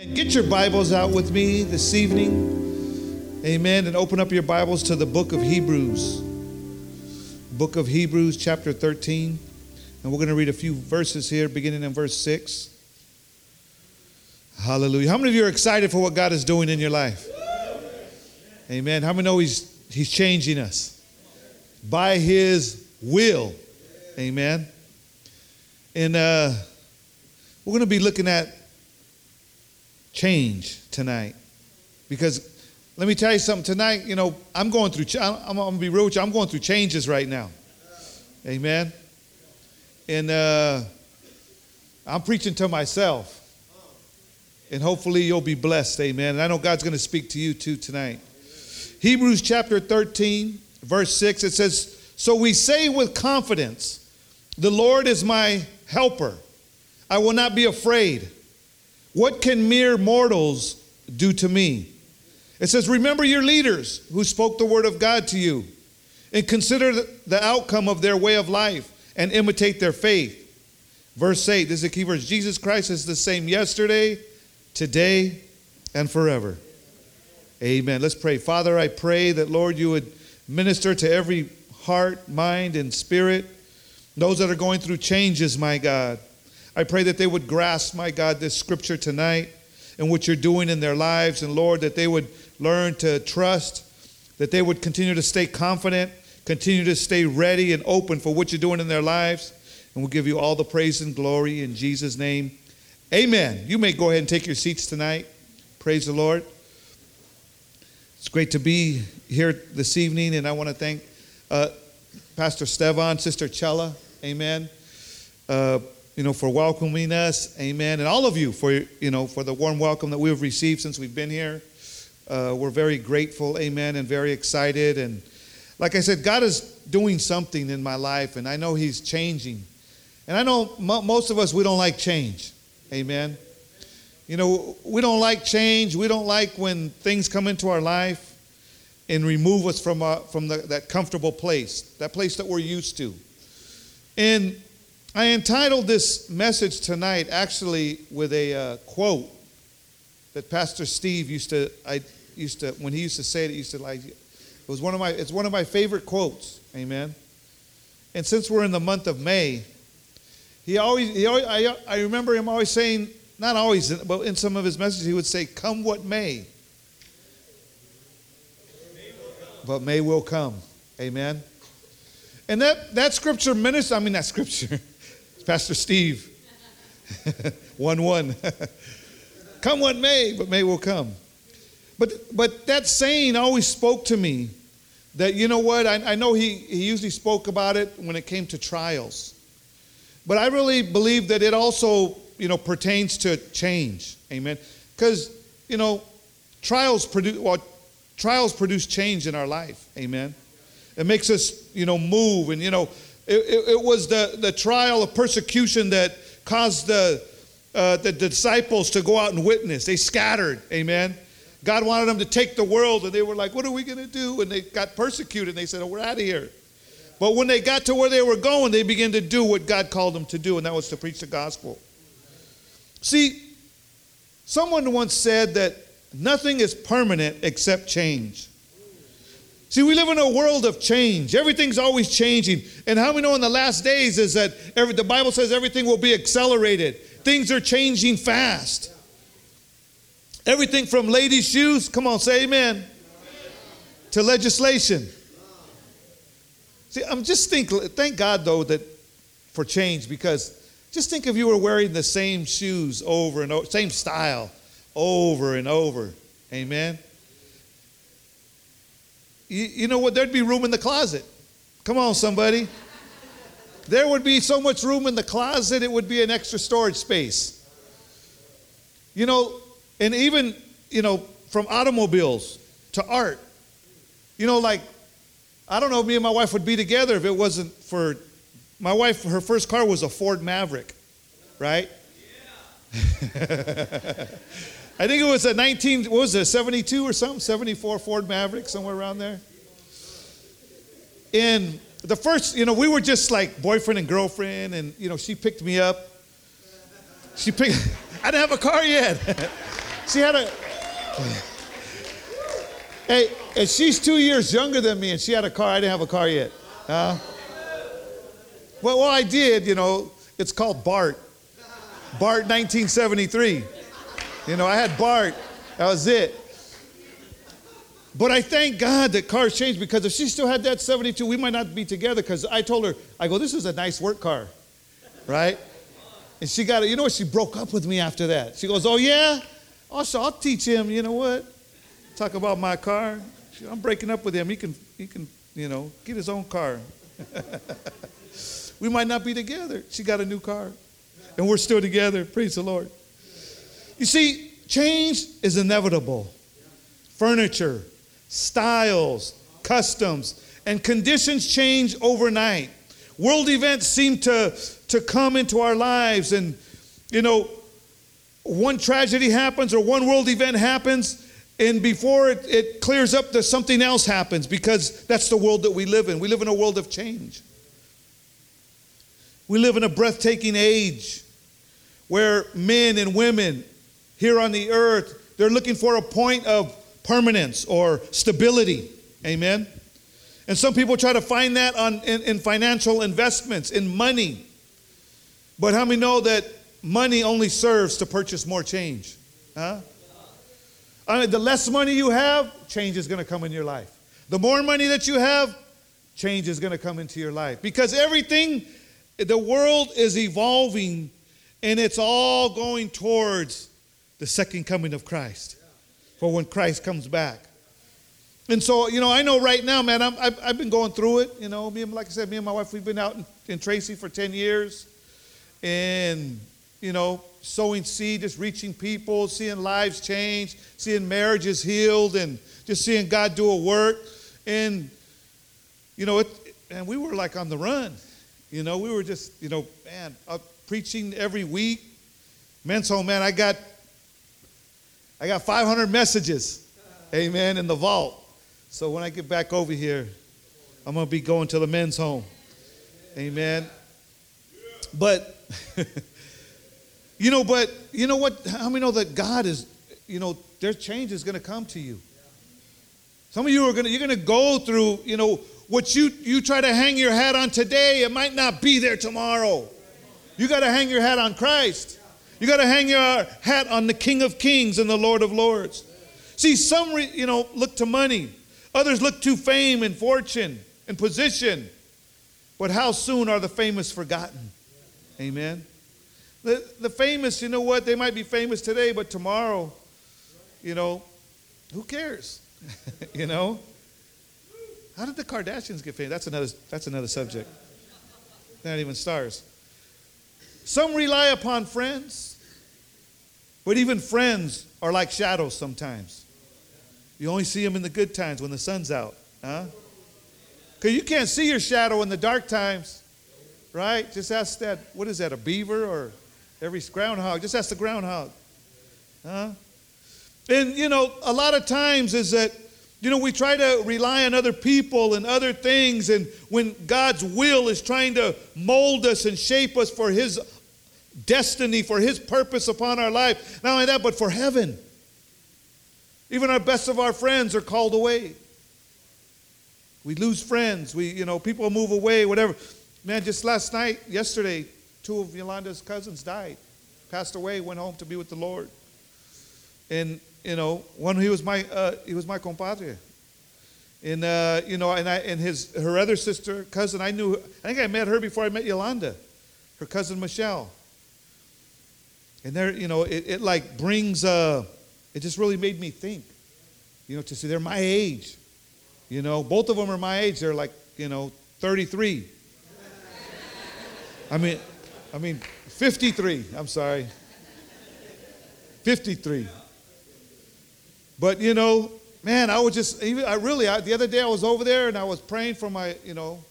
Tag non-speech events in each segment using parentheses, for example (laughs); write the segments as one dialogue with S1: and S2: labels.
S1: And get your Bibles out with me this evening. Amen. And open up your Bibles to the book of Hebrews. Book of Hebrews, chapter 13. And we're going to read a few verses here, beginning in verse 6. Hallelujah. How many of you are excited for what God is doing in your life? Amen. How many know He's, he's changing us? By His will. Amen. And uh, we're going to be looking at change tonight. Because let me tell you something tonight, you know, I'm going through, I'm, I'm going to be real with you, I'm going through changes right now. Amen. And uh, I'm preaching to myself. And hopefully you'll be blessed. Amen. And I know God's going to speak to you too tonight. Hebrews chapter 13, verse 6, it says, So we say with confidence, The Lord is my helper. I will not be afraid. What can mere mortals do to me? It says, Remember your leaders who spoke the word of God to you, and consider the outcome of their way of life and imitate their faith. Verse 8, this is a key verse Jesus Christ is the same yesterday, today, and forever. Amen. Let's pray. Father, I pray that, Lord, you would minister to every heart, mind, and spirit, those that are going through changes, my God. I pray that they would grasp, my God, this scripture tonight and what you're doing in their lives. And Lord, that they would learn to trust, that they would continue to stay confident, continue to stay ready and open for what you're doing in their lives. And we'll give you all the praise and glory in Jesus' name. Amen. You may go ahead and take your seats tonight. Praise the Lord. It's great to be here this evening, and I want to thank uh, Pastor Stevan, Sister Chella. Amen. Uh, you know, for welcoming us. Amen. And all of you for, you know, for the warm welcome that we have received since we've been here. Uh, we're very grateful. Amen. And very excited. And like I said, God is doing something in my life, and I know He's changing. And I know m- most of us, we don't like change. Amen. You know, we don't like change. We don't like when things come into our life and remove us from, our, from the, that comfortable place, that place that we're used to. And I entitled this message tonight actually with a uh, quote that Pastor Steve used to, I used to, when he used to say it, he used to like, it was one of my, it's one of my favorite quotes. Amen. And since we're in the month of May, he always, he always I, I remember him always saying, not always, but in some of his messages, he would say, Come what may. But May will come. Amen. And that, that scripture minister, I mean, that scripture, Pastor Steve. (laughs) 1 1. (laughs) come what may, but may will come. But, but that saying always spoke to me that, you know what, I, I know he, he usually spoke about it when it came to trials. But I really believe that it also, you know, pertains to change. Amen. Because, you know, trials produce, well, trials produce change in our life. Amen. It makes us, you know, move and, you know, it, it, it was the, the trial of persecution that caused the, uh, the disciples to go out and witness. They scattered, amen. God wanted them to take the world, and they were like, What are we going to do? And they got persecuted, and they said, Oh, we're out of here. But when they got to where they were going, they began to do what God called them to do, and that was to preach the gospel. See, someone once said that nothing is permanent except change. See, we live in a world of change. Everything's always changing. And how we know in the last days is that every, the Bible says everything will be accelerated. Things are changing fast. Everything from ladies' shoes, come on, say amen, amen. to legislation. See, I'm just think, thank God though that for change because just think if you were wearing the same shoes over and over, same style over and over. Amen you, you know what? There'd be room in the closet. Come on, somebody. There would be so much room in the closet, it would be an extra storage space. You know, and even, you know, from automobiles to art. You know, like, I don't know, me and my wife would be together if it wasn't for my wife, her first car was a Ford Maverick, right? Yeah. (laughs) I think it was a 19, what was it, 72 or something? 74 Ford Maverick, somewhere around there. And the first, you know, we were just like boyfriend and girlfriend, and, you know, she picked me up. She picked, (laughs) I didn't have a car yet. (laughs) she had a. Hey, and she's two years younger than me, and she had a car. I didn't have a car yet. Uh, well, well, I did, you know. It's called Bart. Bart 1973. You know, I had Bart. That was it. But I thank God that cars changed because if she still had that 72, we might not be together because I told her, I go, this is a nice work car, right? And she got it. You know what? She broke up with me after that. She goes, oh, yeah? Oh, so I'll teach him, you know what? Talk about my car. I'm breaking up with him. He can, he can you know, get his own car. (laughs) we might not be together. She got a new car. And we're still together. Praise the Lord. You see, change is inevitable. Furniture, styles, customs, and conditions change overnight. World events seem to, to come into our lives, and you know, one tragedy happens or one world event happens, and before it, it clears up, there's something else happens because that's the world that we live in. We live in a world of change. We live in a breathtaking age where men and women here on the earth, they're looking for a point of permanence or stability. Amen. And some people try to find that on, in, in financial investments, in money. But how many know that money only serves to purchase more change? Huh? I mean, the less money you have, change is going to come in your life. The more money that you have, change is going to come into your life. Because everything, the world is evolving and it's all going towards the second coming of Christ for when Christ comes back. And so, you know, I know right now, man, i have I've been going through it. You know, me and, like I said, me and my wife, we've been out in, in Tracy for 10 years. And, you know, sowing seed, just reaching people, seeing lives change, seeing marriages healed, and just seeing God do a work. And, you know, it, and we were like on the run. You know, we were just, you know, man, preaching every week. Men's home, man, I got I got 500 messages, amen, in the vault. So when I get back over here, I'm going to be going to the men's home. Amen. But, (laughs) you know, but, you know what? How many know that God is, you know, their change is going to come to you? Some of you are going to, you're going to go through, you know, what you, you try to hang your hat on today, it might not be there tomorrow. You got to hang your hat on Christ. You got to hang your hat on the King of Kings and the Lord of Lords. See, some, re, you know, look to money. Others look to fame and fortune and position. But how soon are the famous forgotten? Amen. The, the famous, you know what? They might be famous today, but tomorrow, you know, who cares? (laughs) you know? How did the Kardashians get famous? That's another, that's another subject. Not even stars. Some rely upon friends, but even friends are like shadows sometimes. You only see them in the good times when the sun's out, huh? Because you can't see your shadow in the dark times, right? Just ask that, what is that, a beaver or every groundhog? Just ask the groundhog, huh? And, you know, a lot of times is that, you know, we try to rely on other people and other things, and when God's will is trying to mold us and shape us for His destiny, for His purpose upon our life. Not only that, but for heaven. Even our best of our friends are called away. We lose friends. We, you know, people move away, whatever. Man, just last night, yesterday, two of Yolanda's cousins died, passed away, went home to be with the Lord. And you know, one he was my uh, he was my compadre. And uh, you know, and I and his her other sister cousin I knew. I think I met her before I met Yolanda, her cousin Michelle. And there, you know, it, it like brings, uh, it just really made me think, you know, to see they're my age. You know, both of them are my age. They're like, you know, 33. I mean, I mean, 53. I'm sorry. 53. But, you know, man, I was just, even, I really, I, the other day I was over there and I was praying for my, you know,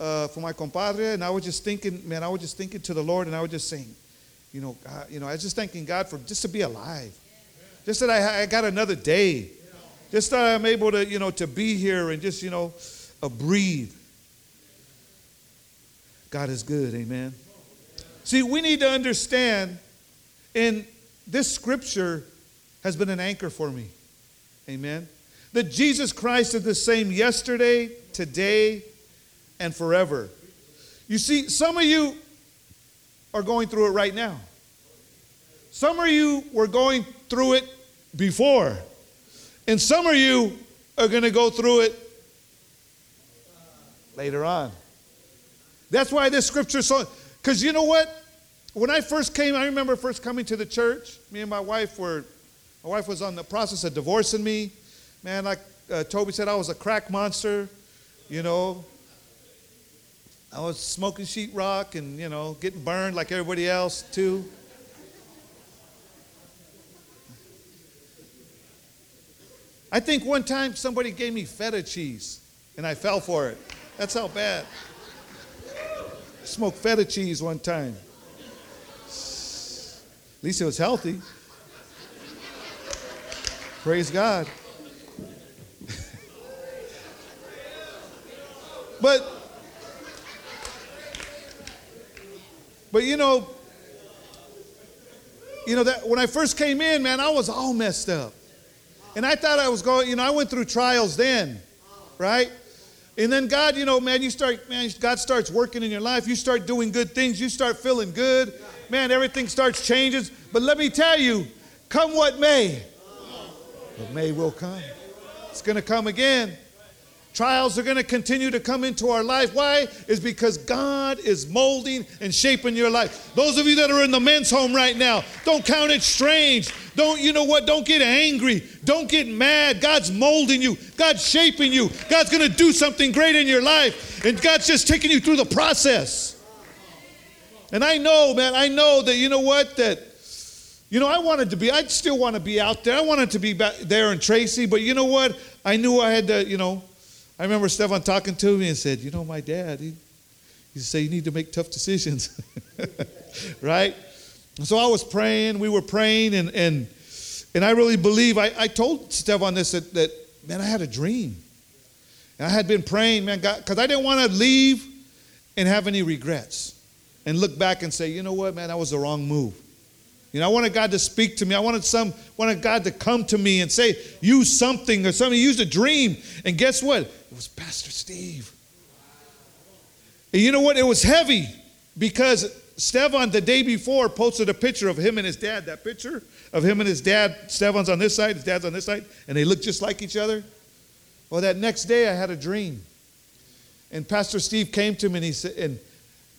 S1: uh, for my compadre, and I was just thinking, man, I was just thinking to the Lord, and I was just saying, you know, God, you know, I was just thanking God for just to be alive. Just that I, I got another day. Just that I'm able to, you know, to be here and just, you know, uh, breathe. God is good, amen. See, we need to understand in this scripture, has been an anchor for me. Amen. That Jesus Christ is the same yesterday, today, and forever. You see, some of you are going through it right now. Some of you were going through it before. And some of you are going to go through it later on. That's why this scripture so because you know what? When I first came, I remember first coming to the church. Me and my wife were, my wife was on the process of divorcing me. Man, like uh, Toby said, I was a crack monster. You know, I was smoking sheetrock and you know getting burned like everybody else too. I think one time somebody gave me feta cheese and I fell for it. That's how bad. I Smoked feta cheese one time. At least it was healthy. Praise God. but but you know you know that when I first came in, man, I was all messed up. And I thought I was going, you know, I went through trials then, right? And then God, you know, man, you start, man, God starts working in your life. You start doing good things. You start feeling good. Man, everything starts changing. But let me tell you, come what may, but may will come. It's going to come again. Trials are going to continue to come into our life. Why? Is because God is molding and shaping your life. Those of you that are in the men's home right now, don't count it strange. Don't, you know what? Don't get angry. Don't get mad. God's molding you, God's shaping you. God's going to do something great in your life. And God's just taking you through the process. And I know, man, I know that, you know what? That, you know, I wanted to be, I still want to be out there. I wanted to be back there in Tracy, but you know what? I knew I had to, you know, I remember Stefan talking to me and said, You know, my dad, he, he said, You need to make tough decisions. (laughs) right? So I was praying, we were praying, and, and, and I really believe, I, I told Stefan this that, that, man, I had a dream. And I had been praying, man, because I didn't want to leave and have any regrets and look back and say, you know what, man, that was the wrong move. You know, I wanted God to speak to me. I wanted some, wanted God to come to me and say, use something or something, use a dream. And guess what? It was Pastor Steve. And you know what? It was heavy because Stefan the day before posted a picture of him and his dad. That picture of him and his dad, Stefan's on this side, his dad's on this side, and they look just like each other. Well, that next day I had a dream. And Pastor Steve came to me and he said, and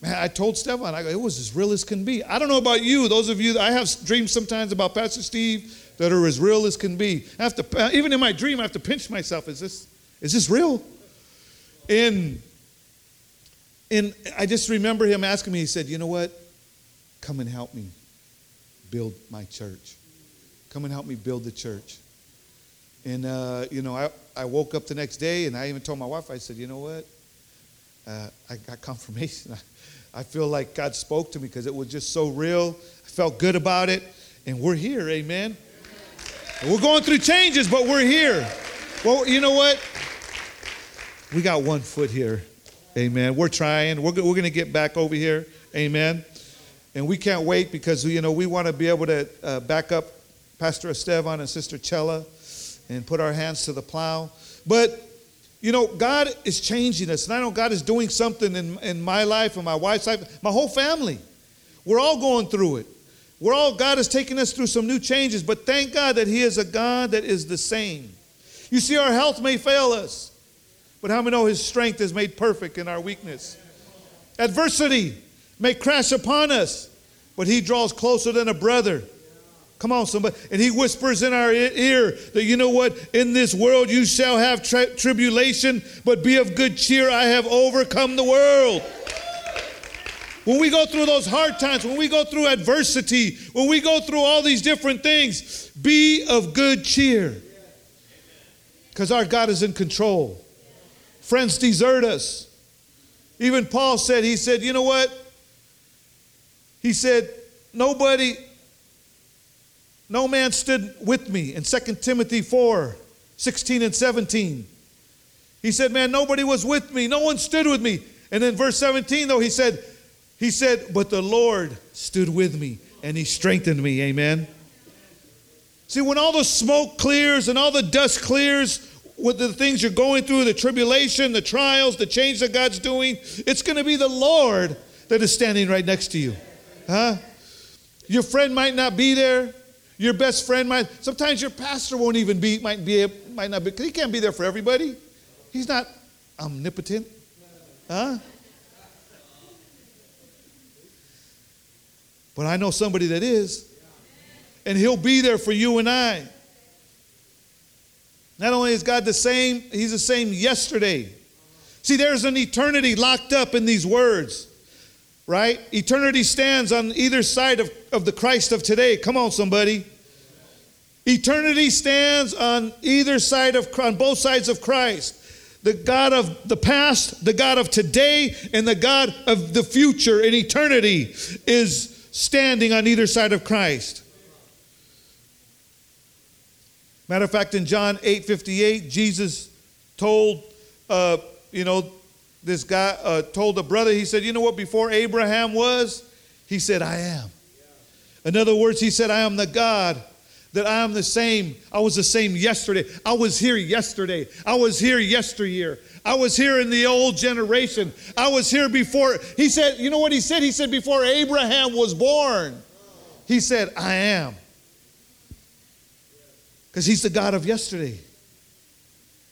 S1: Man, I told Stefan, I go, it was as real as can be. I don't know about you. Those of you, that I have dreams sometimes about Pastor Steve that are as real as can be. I have to, uh, even in my dream, I have to pinch myself. Is this, is this real? And, and I just remember him asking me, he said, you know what? Come and help me build my church. Come and help me build the church. And, uh, you know, I, I woke up the next day and I even told my wife, I said, you know what? Uh, I got (laughs) confirmation. I feel like God spoke to me because it was just so real. I felt good about it. And we're here, amen. We're going through changes, but we're here. Well, you know what? We got one foot here, amen. We're trying. We're, we're going to get back over here, amen. And we can't wait because, you know, we want to be able to uh, back up Pastor Estevan and Sister Chella and put our hands to the plow. But you know, God is changing us. And I know God is doing something in, in my life and my wife's life, my whole family. We're all going through it. We're all, God is taking us through some new changes, but thank God that He is a God that is the same. You see, our health may fail us, but how many know His strength is made perfect in our weakness? Adversity may crash upon us, but He draws closer than a brother. Come on, somebody. And he whispers in our ear that, you know what? In this world you shall have tri- tribulation, but be of good cheer. I have overcome the world. When we go through those hard times, when we go through adversity, when we go through all these different things, be of good cheer. Because our God is in control. Friends desert us. Even Paul said, he said, you know what? He said, nobody no man stood with me in 2 Timothy 4 16 and 17. He said, Man, nobody was with me. No one stood with me. And then verse 17, though, he said, He said, But the Lord stood with me and he strengthened me. Amen. See, when all the smoke clears and all the dust clears with the things you're going through, the tribulation, the trials, the change that God's doing, it's going to be the Lord that is standing right next to you. Huh? Your friend might not be there. Your best friend might. Sometimes your pastor won't even be. Might be. Might not be. He can't be there for everybody. He's not omnipotent. Huh? But I know somebody that is. And he'll be there for you and I. Not only is God the same, he's the same yesterday. See, there's an eternity locked up in these words, right? Eternity stands on either side of, of the Christ of today. Come on, somebody. Eternity stands on either side of on both sides of Christ. The God of the past, the God of today, and the God of the future in eternity is standing on either side of Christ. Matter of fact, in John 8 58, Jesus told, uh, you know, this guy uh, told a brother, he said, You know what, before Abraham was, he said, I am. In other words, he said, I am the God that I am the same. I was the same yesterday. I was here yesterday. I was here yesteryear. I was here in the old generation. I was here before. He said, You know what he said? He said, Before Abraham was born, he said, I am. Because he's the God of yesterday.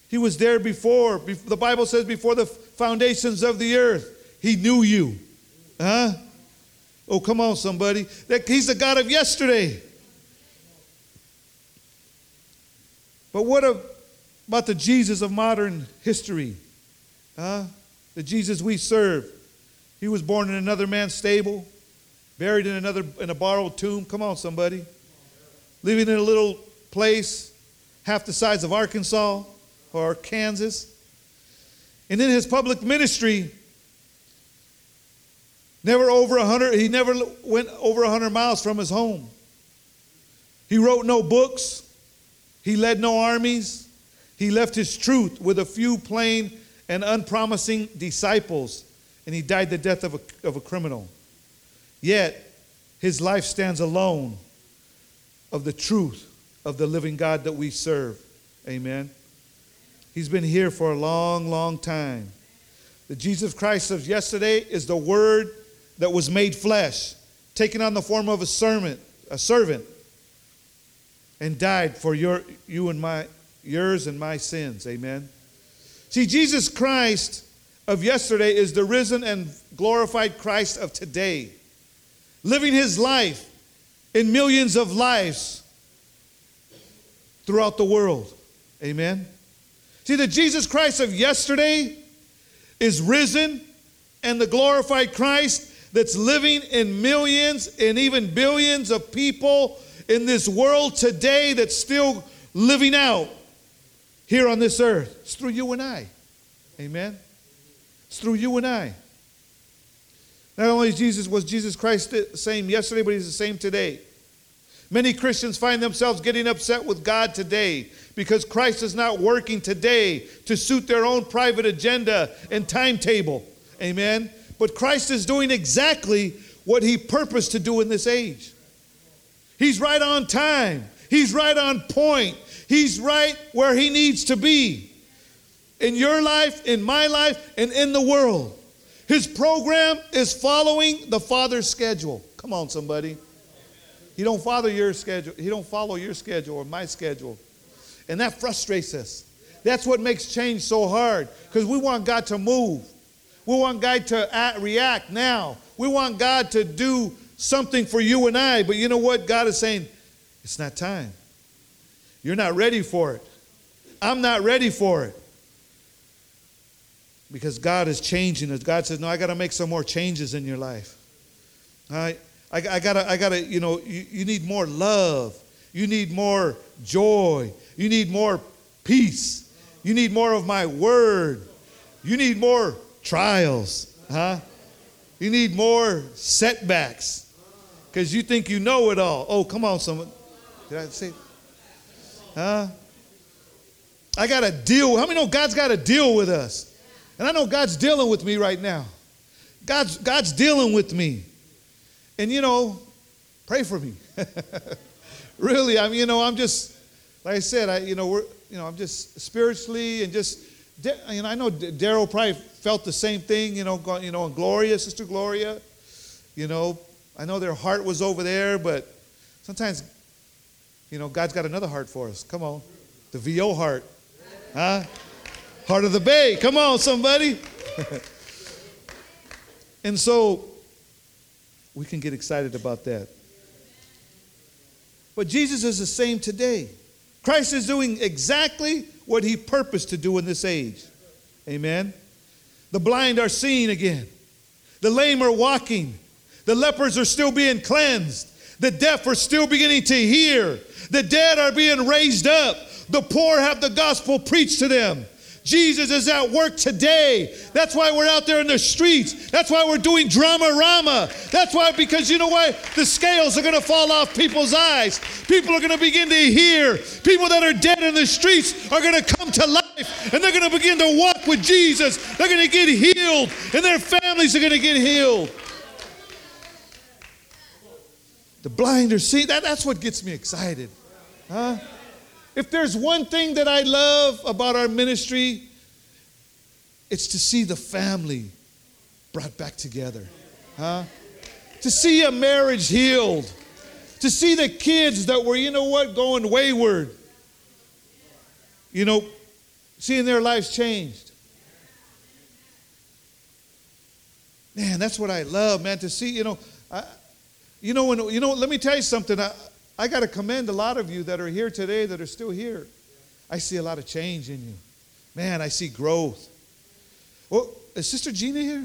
S1: He was there before. The Bible says, before the foundations of the earth, he knew you. Huh? Oh, come on, somebody. That he's the God of yesterday. But what about the Jesus of modern history? Huh? The Jesus we serve. He was born in another man's stable, buried in another in a borrowed tomb. Come on, somebody. Living in a little place half the size of Arkansas or Kansas. And in his public ministry, never over a hundred, he never went over a hundred miles from his home. He wrote no books. He led no armies. He left his truth with a few plain and unpromising disciples, and he died the death of a, of a criminal. Yet, his life stands alone of the truth of the living God that we serve. Amen. He's been here for a long, long time. The Jesus Christ of yesterday is the Word that was made flesh, taken on the form of a servant, a servant, and died for your, you and my, yours and my sins. Amen. See, Jesus Christ of yesterday is the risen and glorified Christ of today, living His life in millions of lives throughout the world. Amen. See, the Jesus Christ of yesterday is risen, and the glorified Christ that's living in millions and even billions of people in this world today that's still living out here on this earth. It's through you and I. Amen. It's through you and I. Not only Jesus was Jesus Christ the same yesterday, but he's the same today. Many Christians find themselves getting upset with God today because Christ is not working today to suit their own private agenda and timetable. Amen. But Christ is doing exactly what he purposed to do in this age. He's right on time. He's right on point. He's right where he needs to be. In your life, in my life, and in the world. His program is following the Father's schedule. Come on, somebody. He don't follow your schedule. He don't follow your schedule or my schedule. And that frustrates us. That's what makes change so hard because we want God to move. We want God to act, react now. We want God to do something for you and I. But you know what? God is saying, it's not time. You're not ready for it. I'm not ready for it. Because God is changing us. God says, No, I got to make some more changes in your life. All right? I, I gotta, I gotta, you know, you, you need more love. You need more joy. You need more peace. You need more of my word. You need more trials, huh? You need more setbacks because you think you know it all. Oh, come on, someone. Did I say? Huh? I got to deal. How many know God's got to deal with us? And I know God's dealing with me right now. God's, God's dealing with me. And you know, pray for me. (laughs) really, I mean, you know, I'm just, like I said, I, you know, we're, you know, I'm just spiritually and just, you know, I know Daryl probably felt the same thing, you know, you know, and Gloria, Sister Gloria, you know, I know their heart was over there, but sometimes, you know, God's got another heart for us. Come on, the VO heart, huh? Heart of the Bay. Come on, somebody. (laughs) and so we can get excited about that. But Jesus is the same today. Christ is doing exactly what he purposed to do in this age. Amen. The blind are seeing again. The lame are walking. The lepers are still being cleansed. The deaf are still beginning to hear. The dead are being raised up. The poor have the gospel preached to them. Jesus is at work today. That's why we're out there in the streets. That's why we're doing drama rama. That's why, because you know why? The scales are going to fall off people's eyes. People are going to begin to hear. People that are dead in the streets are going to come to life and they're going to begin to walk with Jesus. They're going to get healed and their families are going to get healed. The blind are seeing. That, that's what gets me excited. Huh? If there's one thing that I love about our ministry, it's to see the family brought back together. Huh? To see a marriage healed. To see the kids that were, you know what, going wayward. You know, seeing their lives changed. Man, that's what I love, man, to see, you know, I, you know, when, you know, let me tell you something. I, I got to commend a lot of you that are here today that are still here. I see a lot of change in you. Man, I see growth. Well, is Sister Gina here?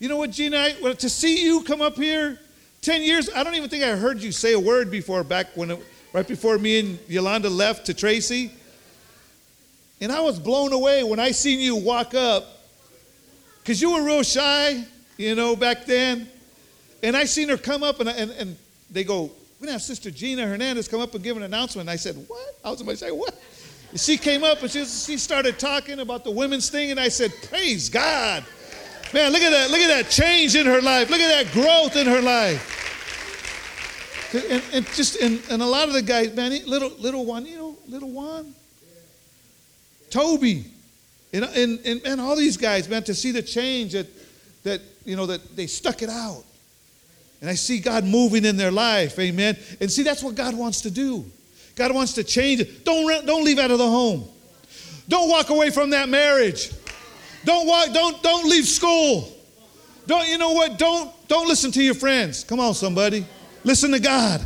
S1: You know what, Gina? I, well, to see you come up here 10 years, I don't even think I heard you say a word before back when, it, right before me and Yolanda left to Tracy. And I was blown away when I seen you walk up because you were real shy, you know, back then. And I seen her come up and, and, and they go, we're going to have Sister Gina Hernandez come up and give an announcement. And I said, What? I was to say, What? And she came up and she, she started talking about the women's thing. And I said, Praise God. Man, look at that. Look at that change in her life. Look at that growth in her life. And, and just, and, and a lot of the guys, man, little, little one, you know, little one, Toby, and, and, and, and all these guys, man, to see the change that, that, you know, that they stuck it out. And I see God moving in their life, amen. And see, that's what God wants to do. God wants to change it. Don't, don't leave out of the home. Don't walk away from that marriage. Don't walk, don't, don't leave school. Don't, you know what? Don't, don't listen to your friends. Come on, somebody. Listen to God.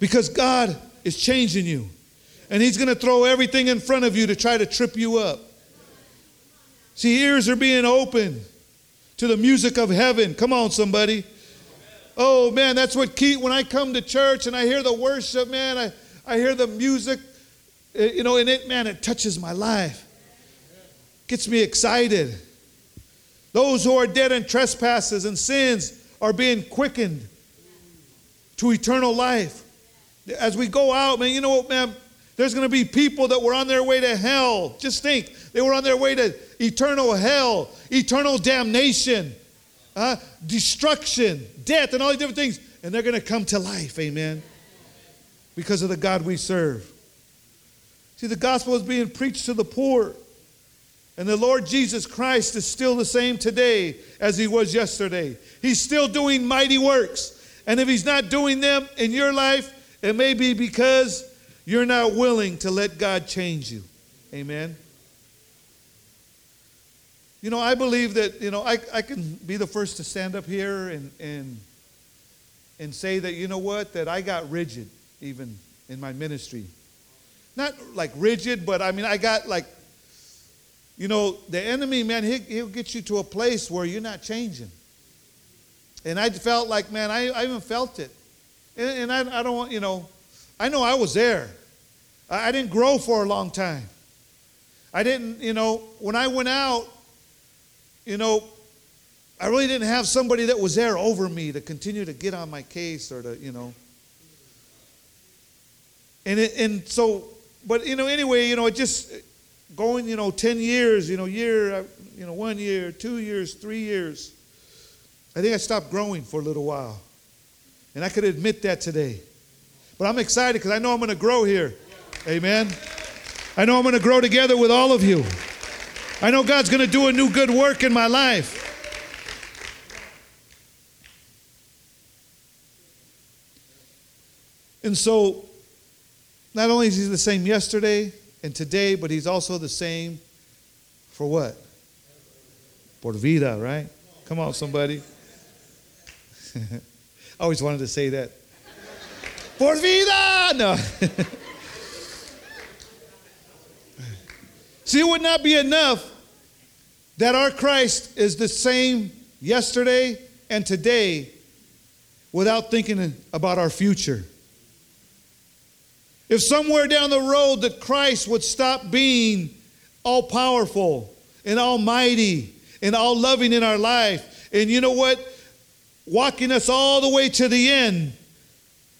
S1: Because God is changing you. And He's going to throw everything in front of you to try to trip you up. See, ears are being opened to the music of heaven. Come on, somebody. Oh, man, that's what key. When I come to church and I hear the worship, man, I, I hear the music, eh, you know, and it, man, it touches my life. Gets me excited. Those who are dead in trespasses and sins are being quickened to eternal life. As we go out, man, you know what, man? There's going to be people that were on their way to hell. Just think, they were on their way to eternal hell, eternal damnation, uh, destruction, death, and all these different things. And they're going to come to life, amen, because of the God we serve. See, the gospel is being preached to the poor. And the Lord Jesus Christ is still the same today as he was yesterday. He's still doing mighty works. And if he's not doing them in your life, it may be because you're not willing to let God change you. Amen. You know, I believe that, you know, I, I can be the first to stand up here and, and, and say that, you know what, that I got rigid even in my ministry. Not like rigid, but I mean, I got like, you know, the enemy, man, he, he'll get you to a place where you're not changing. And I felt like, man, I, I even felt it. And, and I, I don't want, you know, I know I was there. I, I didn't grow for a long time. I didn't, you know, when I went out, you know, I really didn't have somebody that was there over me to continue to get on my case or to, you know. And it, and so, but you know, anyway, you know, it just going, you know, ten years, you know, year, uh, you know, one year, two years, three years. I think I stopped growing for a little while. And I could admit that today. But I'm excited because I know I'm going to grow here. Amen. I know I'm going to grow together with all of you. I know God's going to do a new good work in my life. And so, not only is He the same yesterday and today, but He's also the same for what? Por vida, right? Come on, somebody. (laughs) I always wanted to say that. Por vida! No. (laughs) See, it would not be enough that our Christ is the same yesterday and today without thinking about our future. If somewhere down the road that Christ would stop being all powerful and almighty and all loving in our life, and you know what? Walking us all the way to the end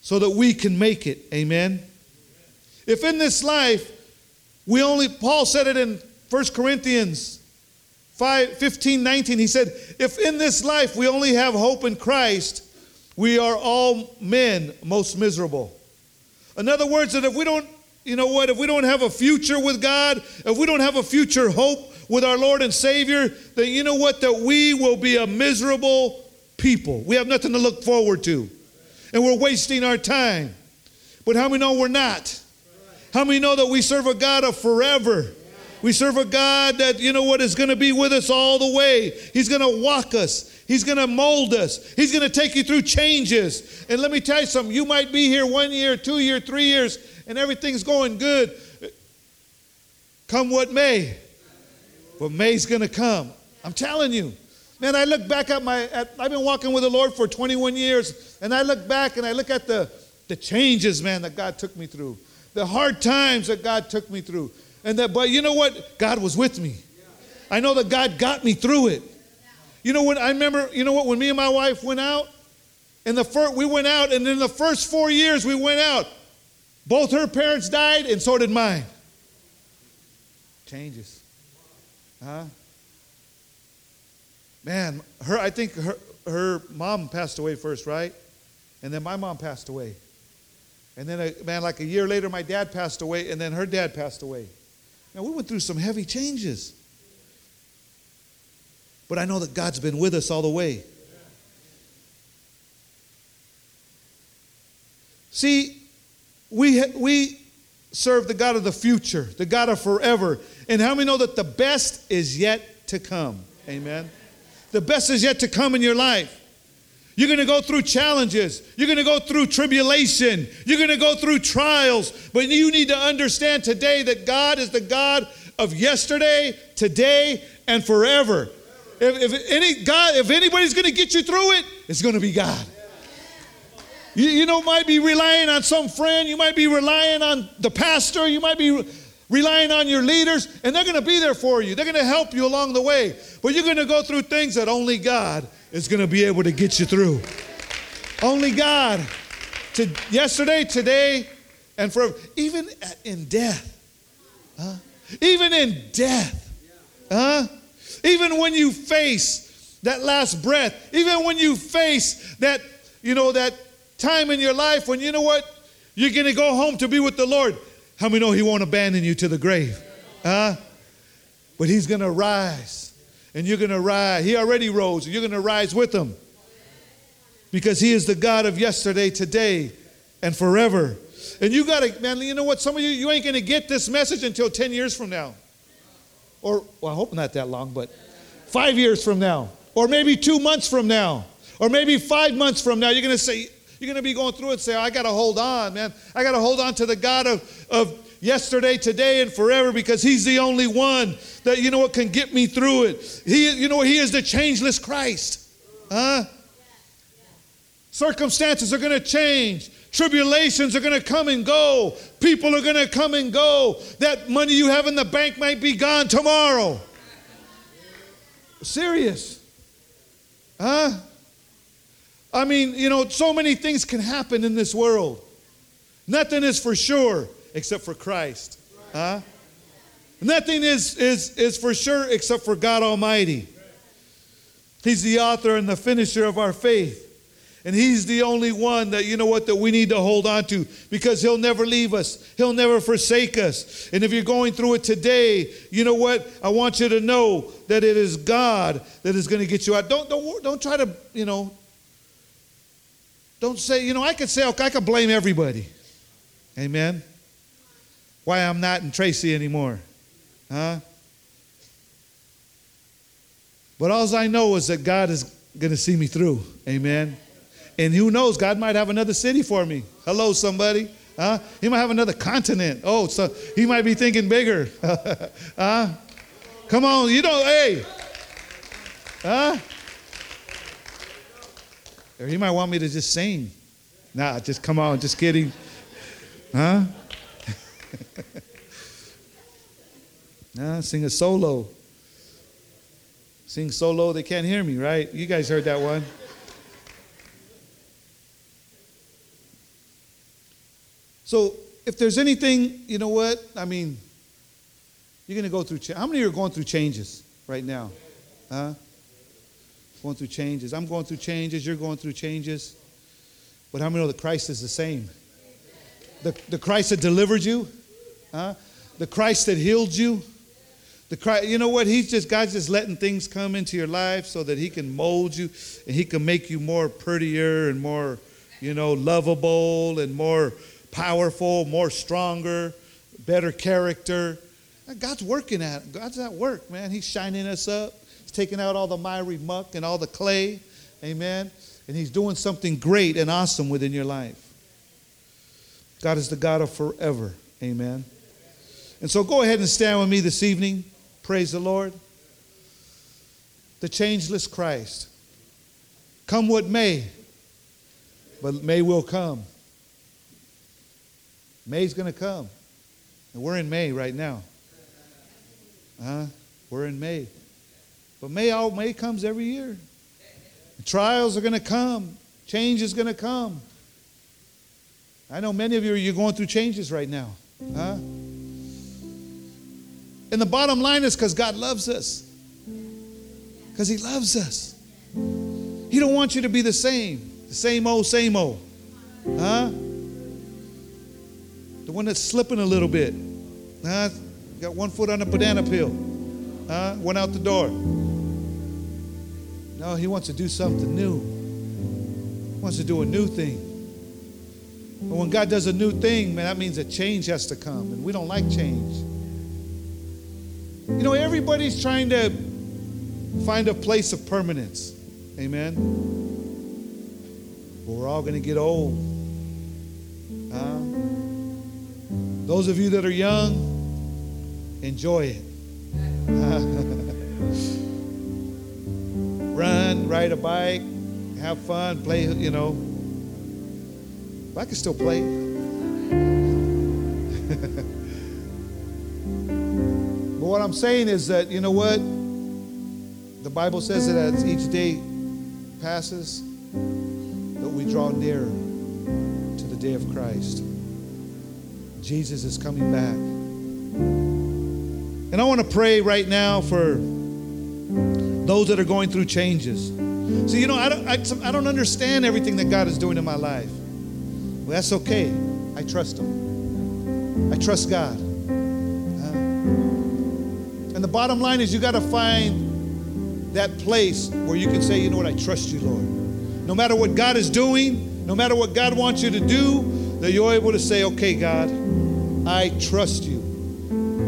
S1: so that we can make it. Amen. If in this life we only, Paul said it in 1 Corinthians 5, 15, 19, he said, if in this life we only have hope in Christ, we are all men most miserable. In other words, that if we don't, you know what, if we don't have a future with God, if we don't have a future hope with our Lord and Savior, then you know what, that we will be a miserable people. We have nothing to look forward to. And we're wasting our time. But how many know we're not? How many know that we serve a God of forever? We serve a God that, you know what, is going to be with us all the way. He's going to walk us. He's going to mold us. He's going to take you through changes. And let me tell you something you might be here one year, two year, three years, and everything's going good. Come what may. But May's going to come. I'm telling you. Man, I look back at my, at, I've been walking with the Lord for 21 years, and I look back and I look at the, the changes, man, that God took me through, the hard times that God took me through. And that, but you know what? God was with me. I know that God got me through it. You know what? I remember, you know what? When me and my wife went out, and the first, we went out, and in the first four years we went out, both her parents died, and so did mine. Changes. Huh? Man, her I think her her mom passed away first, right? And then my mom passed away. And then, a, man, like a year later, my dad passed away, and then her dad passed away. Now, we went through some heavy changes. But I know that God's been with us all the way. See, we, we serve the God of the future, the God of forever. And how many know that the best is yet to come? Amen. The best is yet to come in your life. You're going to go through challenges. You're going to go through tribulation. You're going to go through trials. But you need to understand today that God is the God of yesterday, today, and forever. If, if any God, if anybody's going to get you through it, it's going to be God. You, you know, might be relying on some friend. You might be relying on the pastor. You might be relying on your leaders, and they're going to be there for you. They're going to help you along the way. But you're going to go through things that only God is going to be able to get you through. Only God. To yesterday, today, and forever. Even in death. Huh? Even in death. Huh? Even when you face that last breath, even when you face that, you know, that time in your life when you know what? You're going to go home to be with the Lord. How many know He won't abandon you to the grave? Huh? But He's going to rise and you're going to rise. He already rose, and you're going to rise with him. Because he is the God of yesterday, today, and forever. And you got to, man, you know what? Some of you, you ain't going to get this message until 10 years from now. Or, well, I hope not that long, but five years from now. Or maybe two months from now. Or maybe five months from now. You're going to say, you're going to be going through it say, I got to hold on, man. I got to hold on to the God of, of yesterday, today, and forever because He's the only one that, you know what, can get me through it. He, you know, He is the changeless Christ. Huh? Circumstances are going to change. Tribulations are going to come and go. People are going to come and go. That money you have in the bank might be gone tomorrow. Serious. Huh? I mean, you know, so many things can happen in this world. Nothing is for sure except for Christ. Huh? Nothing is, is, is for sure except for God Almighty. He's the author and the finisher of our faith. And he's the only one that, you know what, that we need to hold on to because he'll never leave us. He'll never forsake us. And if you're going through it today, you know what? I want you to know that it is God that is going to get you out. Don't, don't, don't try to, you know, don't say, you know, I could say, okay, I could blame everybody. Amen. Why I'm not in Tracy anymore. Huh? But all I know is that God is going to see me through. Amen. And who knows, God might have another city for me. Hello, somebody. Huh? He might have another continent. Oh, so he might be thinking bigger. (laughs) huh? Come on, you don't, hey. Huh? Or he might want me to just sing. Nah, just come on, just kidding. Huh? (laughs) nah, sing a solo. Sing solo, they can't hear me, right? You guys heard that one. So, if there's anything, you know what? I mean, you're going to go through. Cha- How many are going through changes right now? Huh? Going through changes. I'm going through changes. You're going through changes. But how many know the Christ is the same? The, the Christ that delivered you, huh? the Christ that healed you. The Christ, you know what? He's just God's just letting things come into your life so that He can mold you and He can make you more prettier and more, you know, lovable and more powerful, more stronger, better character. God's working at it. God's at work, man. He's shining us up. Taking out all the miry muck and all the clay. Amen. And He's doing something great and awesome within your life. God is the God of forever. Amen. And so go ahead and stand with me this evening. Praise the Lord. The changeless Christ. Come what may, but May will come. May's going to come. And we're in May right now. Huh? We're in May. But May, all May comes every year. Trials are going to come. Change is going to come. I know many of you you're going through changes right now. Huh? And the bottom line is because God loves us. Because He loves us. He don't want you to be the same. The same old, same old. Huh? The one that's slipping a little bit. Huh? Got one foot on the banana peel. Huh? Went out the door. No, he wants to do something new. He wants to do a new thing. But when God does a new thing, man, that means a change has to come. And we don't like change. You know, everybody's trying to find a place of permanence. Amen. But we're all going to get old. Huh? Those of you that are young, enjoy it. (laughs) Ride a bike, have fun, play, you know. I can still play. (laughs) but what I'm saying is that, you know what? The Bible says that as each day passes, that we draw nearer to the day of Christ. Jesus is coming back. And I want to pray right now for those that are going through changes. So, you know, I don't, I, I don't understand everything that God is doing in my life. Well, that's okay. I trust Him. I trust God. And the bottom line is you got to find that place where you can say, you know what, I trust you, Lord. No matter what God is doing, no matter what God wants you to do, that you're able to say, okay, God, I trust you.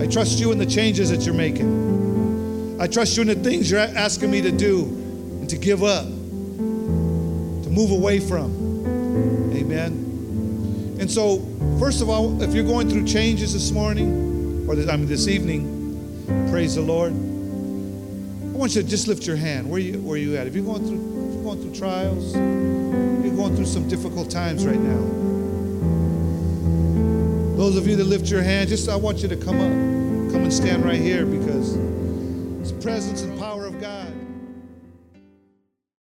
S1: I trust you in the changes that you're making. I trust you in the things you're asking me to do and to give up, to move away from. Amen. And so, first of all, if you're going through changes this morning, or this, I mean this evening, praise the Lord. I want you to just lift your hand. Where you where you at? If you're going through you're going through trials, you're going through some difficult times right now. Those of you that lift your hand, just I want you to come up, come and stand right here because presence and.